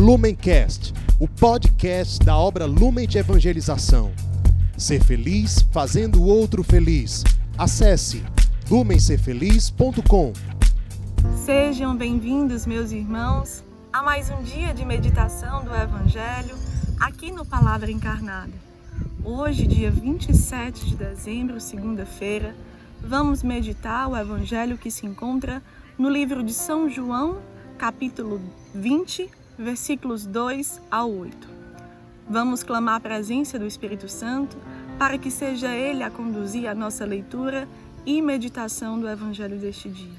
Lumencast, o podcast da obra Lumen de Evangelização. Ser feliz fazendo o outro feliz. Acesse lumencerfeliz.com. Sejam bem-vindos, meus irmãos, a mais um dia de meditação do Evangelho aqui no Palavra Encarnada. Hoje, dia 27 de dezembro, segunda-feira, vamos meditar o Evangelho que se encontra no livro de São João, capítulo 20, versículos 2 ao 8. Vamos clamar a presença do Espírito Santo para que seja Ele a conduzir a nossa leitura e meditação do Evangelho deste dia.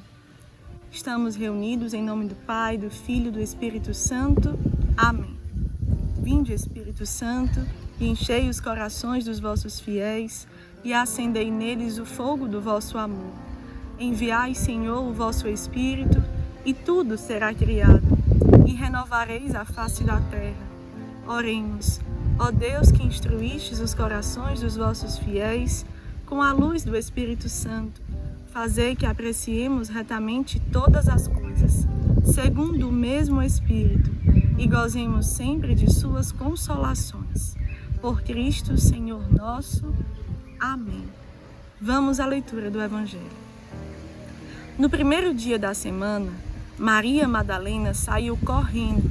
Estamos reunidos em nome do Pai, do Filho e do Espírito Santo. Amém. Vinde, Espírito Santo, e enchei os corações dos vossos fiéis e acendei neles o fogo do vosso amor. Enviai, Senhor, o vosso Espírito, e tudo será criado, e renovareis a face da terra. Oremos, ó Deus que instruístes os corações dos vossos fiéis com a luz do Espírito Santo, fazei que apreciemos retamente todas as coisas, segundo o mesmo Espírito, e gozemos sempre de suas consolações. Por Cristo, Senhor nosso. Amém. Vamos à leitura do Evangelho. No primeiro dia da semana, Maria Madalena saiu correndo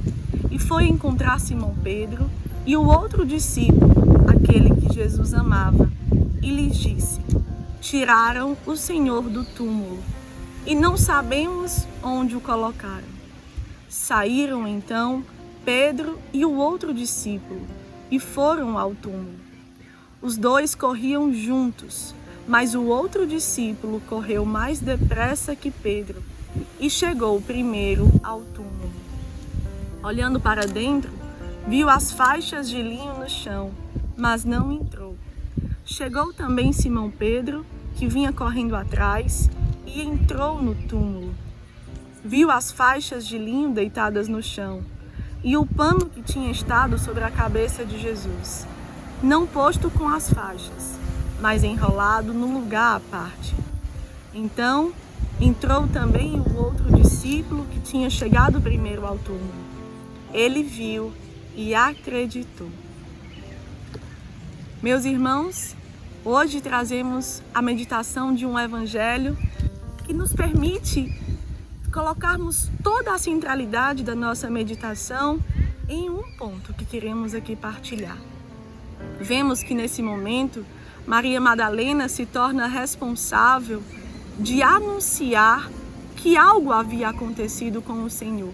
e foi encontrar Simão Pedro e o outro discípulo, aquele que Jesus amava, e lhes disse: Tiraram o Senhor do túmulo e não sabemos onde o colocaram. Saíram então Pedro e o outro discípulo e foram ao túmulo. Os dois corriam juntos, mas o outro discípulo correu mais depressa que Pedro e chegou primeiro ao túmulo. Olhando para dentro, viu as faixas de linho no chão, mas não entrou. Chegou também Simão Pedro, que vinha correndo atrás, e entrou no túmulo. Viu as faixas de linho deitadas no chão e o pano que tinha estado sobre a cabeça de Jesus, não posto com as faixas, mas enrolado no lugar à parte. Então entrou também o outro discípulo que tinha chegado primeiro ao túmulo. Ele viu e acreditou. Meus irmãos, hoje trazemos a meditação de um evangelho que nos permite colocarmos toda a centralidade da nossa meditação em um ponto que queremos aqui partilhar. Vemos que nesse momento Maria Madalena se torna responsável de anunciar que algo havia acontecido com o Senhor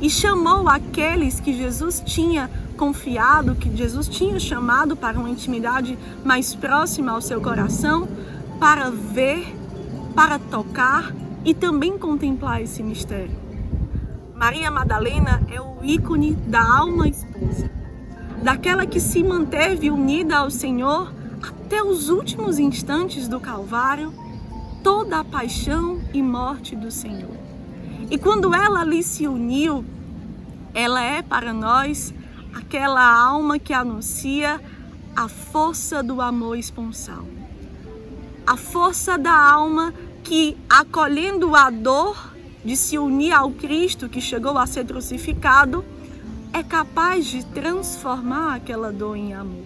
e chamou aqueles que Jesus tinha confiado, que Jesus tinha chamado para uma intimidade mais próxima ao seu coração, para ver, para tocar e também contemplar esse mistério. Maria Madalena é o ícone da alma esposa, daquela que se manteve unida ao Senhor até os últimos instantes do Calvário, toda a paixão e morte do Senhor. E quando ela ali se uniu, ela é para nós aquela alma que anuncia a força do amor esponsal. A força da alma que, acolhendo a dor de se unir ao Cristo que chegou a ser crucificado, é capaz de transformar aquela dor em amor.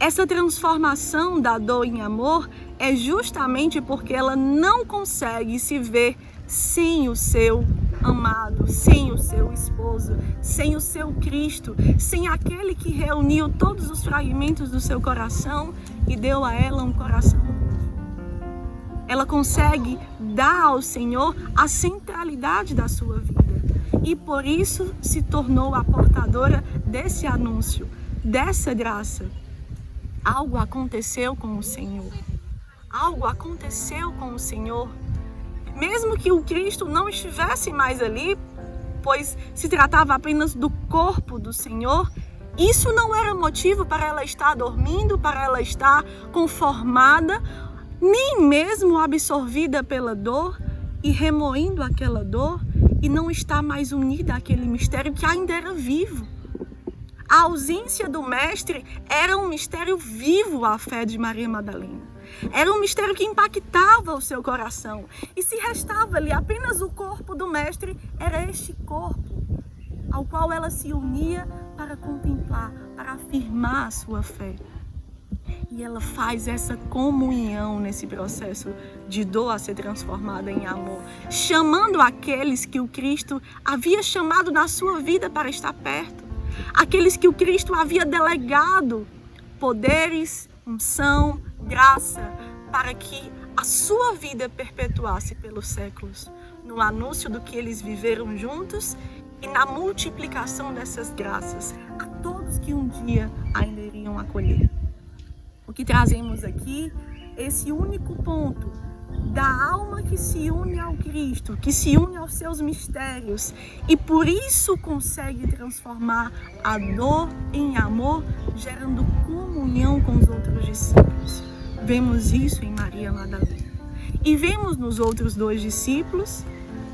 Essa transformação da dor em amor é justamente porque ela não consegue se ver sem o seu amado, sem o seu esposo, sem o seu Cristo, sem aquele que reuniu todos os fragmentos do seu coração e deu a ela um coração ela consegue dar ao Senhor a centralidade da sua vida. E por isso se tornou a portadora desse anúncio, dessa graça. Algo aconteceu com o Senhor. Algo aconteceu com o Senhor. Mesmo que o Cristo não estivesse mais ali, pois se tratava apenas do corpo do Senhor, isso não era motivo para ela estar dormindo, para ela estar conformada nem mesmo absorvida pela dor e remoendo aquela dor e não está mais unida àquele mistério que ainda era vivo. A ausência do Mestre era um mistério vivo à fé de Maria Madalena. Era um mistério que impactava o seu coração. E se restava-lhe apenas o corpo do Mestre, era este corpo ao qual ela se unia para contemplar, para afirmar a sua fé. E ela faz essa comunhão nesse processo de dor a ser transformada em amor, chamando aqueles que o Cristo havia chamado na sua vida para estar perto, aqueles que o Cristo havia delegado poderes, unção, graça, para que a sua vida perpetuasse pelos séculos, no anúncio do que eles viveram juntos e na multiplicação dessas graças a todos que um dia ainda iriam acolher. O que trazemos aqui, esse único ponto da alma que se une ao Cristo, que se une aos seus mistérios e por isso consegue transformar a dor em amor, gerando comunhão com os outros discípulos. Vemos isso em Maria Madalena. E vemos nos outros dois discípulos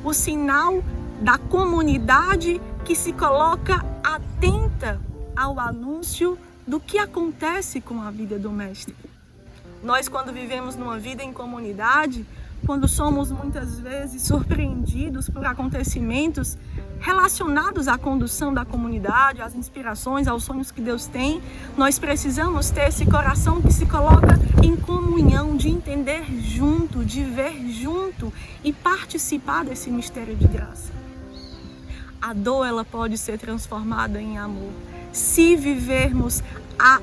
o sinal da comunidade que se coloca atenta ao anúncio do que acontece com a vida do Mestre. Nós, quando vivemos numa vida em comunidade, quando somos muitas vezes surpreendidos por acontecimentos relacionados à condução da comunidade, às inspirações, aos sonhos que Deus tem, nós precisamos ter esse coração que se coloca em comunhão, de entender junto, de ver junto e participar desse mistério de graça. A dor ela pode ser transformada em amor se vivermos a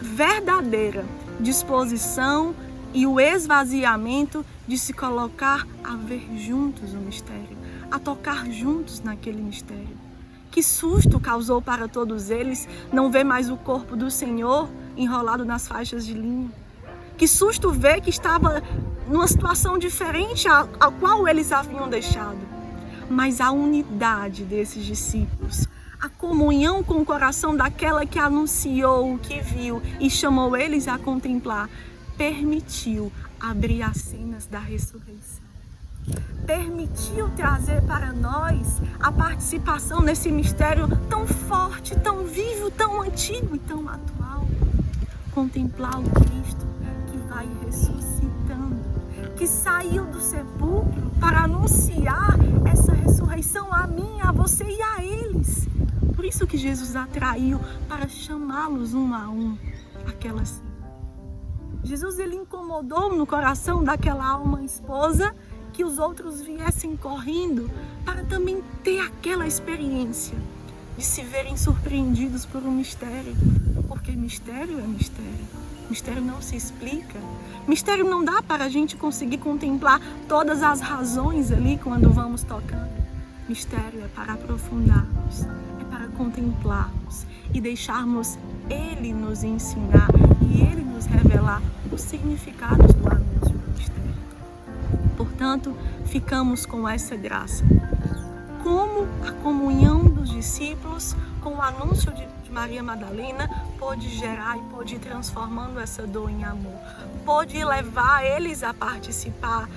verdadeira disposição e o esvaziamento de se colocar a ver juntos o mistério, a tocar juntos naquele mistério. Que susto causou para todos eles não ver mais o corpo do Senhor enrolado nas faixas de linho. Que susto ver que estava numa situação diferente a qual eles haviam deixado. Mas a unidade desses discípulos, a comunhão com o coração daquela que anunciou que viu e chamou eles a contemplar, permitiu abrir as cenas da ressurreição. Permitiu trazer para nós a participação nesse mistério tão forte, tão vivo, tão antigo e tão atual. Contemplar o Cristo que vai ressuscitando, que saiu do sepulcro para anunciar essa ressurreição a mim, a você e a eles por isso que Jesus atraiu para chamá-los um a um aquela. Jesus ele incomodou no coração daquela alma esposa que os outros viessem correndo para também ter aquela experiência de se verem surpreendidos por um mistério, porque mistério é mistério. Mistério não se explica. Mistério não dá para a gente conseguir contemplar todas as razões ali quando vamos tocando. Mistério é para aprofundarmos, para contemplarmos e deixarmos Ele nos ensinar e Ele nos revelar os significados do anúncio do mistério. Portanto, ficamos com essa graça. Como a comunhão dos discípulos com o anúncio de Maria Madalena pôde gerar e pôde ir transformando essa dor em amor, pôde levar eles a participar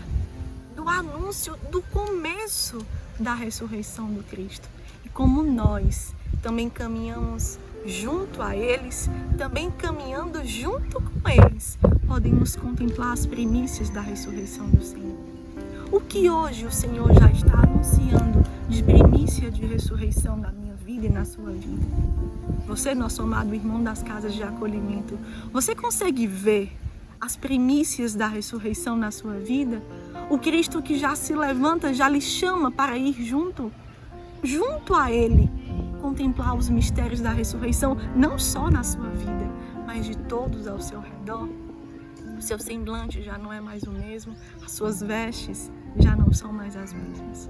do anúncio do começo da ressurreição do Cristo como nós também caminhamos junto a eles, também caminhando junto com eles, podemos contemplar as primícias da ressurreição do Senhor. O que hoje o Senhor já está anunciando de primícia de ressurreição na minha vida e na sua vida? Você, nosso amado irmão das casas de acolhimento, você consegue ver as primícias da ressurreição na sua vida? O Cristo que já se levanta, já lhe chama para ir junto junto a Ele, contemplar os mistérios da ressurreição, não só na sua vida, mas de todos ao seu redor. O seu semblante já não é mais o mesmo, as suas vestes já não são mais as mesmas.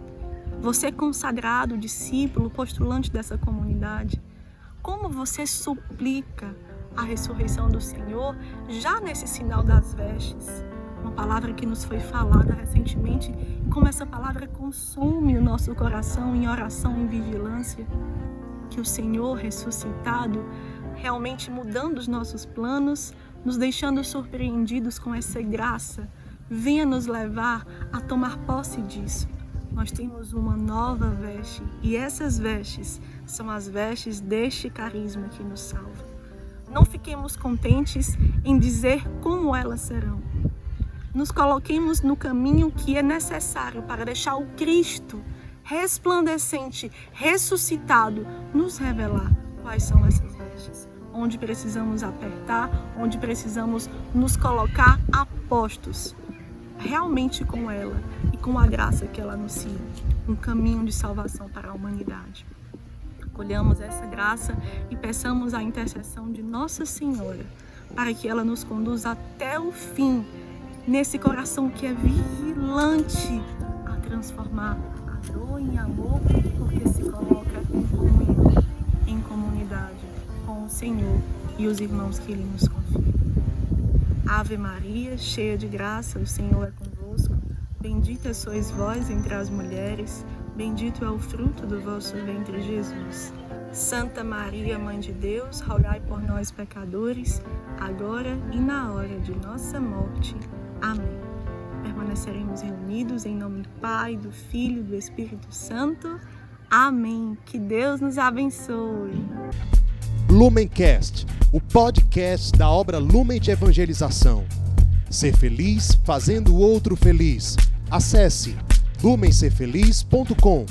Você, consagrado, discípulo, postulante dessa comunidade, como você suplica a ressurreição do Senhor já nesse sinal das vestes? Uma palavra que nos foi falada recentemente, e como essa palavra consome o nosso coração em oração, em vigilância, que o Senhor ressuscitado, realmente mudando os nossos planos, nos deixando surpreendidos com essa graça, venha nos levar a tomar posse disso. Nós temos uma nova veste e essas vestes são as vestes deste carisma que nos salva. Não fiquemos contentes em dizer como elas serão, nos coloquemos no caminho que é necessário para deixar o Cristo resplandecente, ressuscitado, nos revelar quais são essas vestes. Onde precisamos apertar, onde precisamos nos colocar a postos, realmente com ela e com a graça que ela anuncia um caminho de salvação para a humanidade. Colhamos essa graça e peçamos a intercessão de Nossa Senhora para que ela nos conduza até o fim nesse coração que é vigilante a transformar a dor em amor, porque se coloca em comunidade com o Senhor e os irmãos que Ele nos confia. Ave Maria, cheia de graça, o Senhor é convosco. Bendita sois vós entre as mulheres, bendito é o fruto do vosso ventre, Jesus. Santa Maria, Mãe de Deus, rogai por nós, pecadores, agora e na hora de nossa morte. Amém. Permaneceremos reunidos em nome do Pai, do Filho e do Espírito Santo. Amém. Que Deus nos abençoe. Lumencast, o podcast da obra Lumen de Evangelização. Ser feliz fazendo o outro feliz. Acesse lumencerfeliz.com.